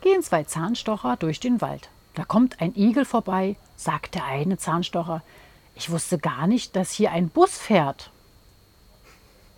gehen zwei Zahnstocher durch den Wald. Da kommt ein Igel vorbei, sagt der eine Zahnstocher. Ich wusste gar nicht, dass hier ein Bus fährt.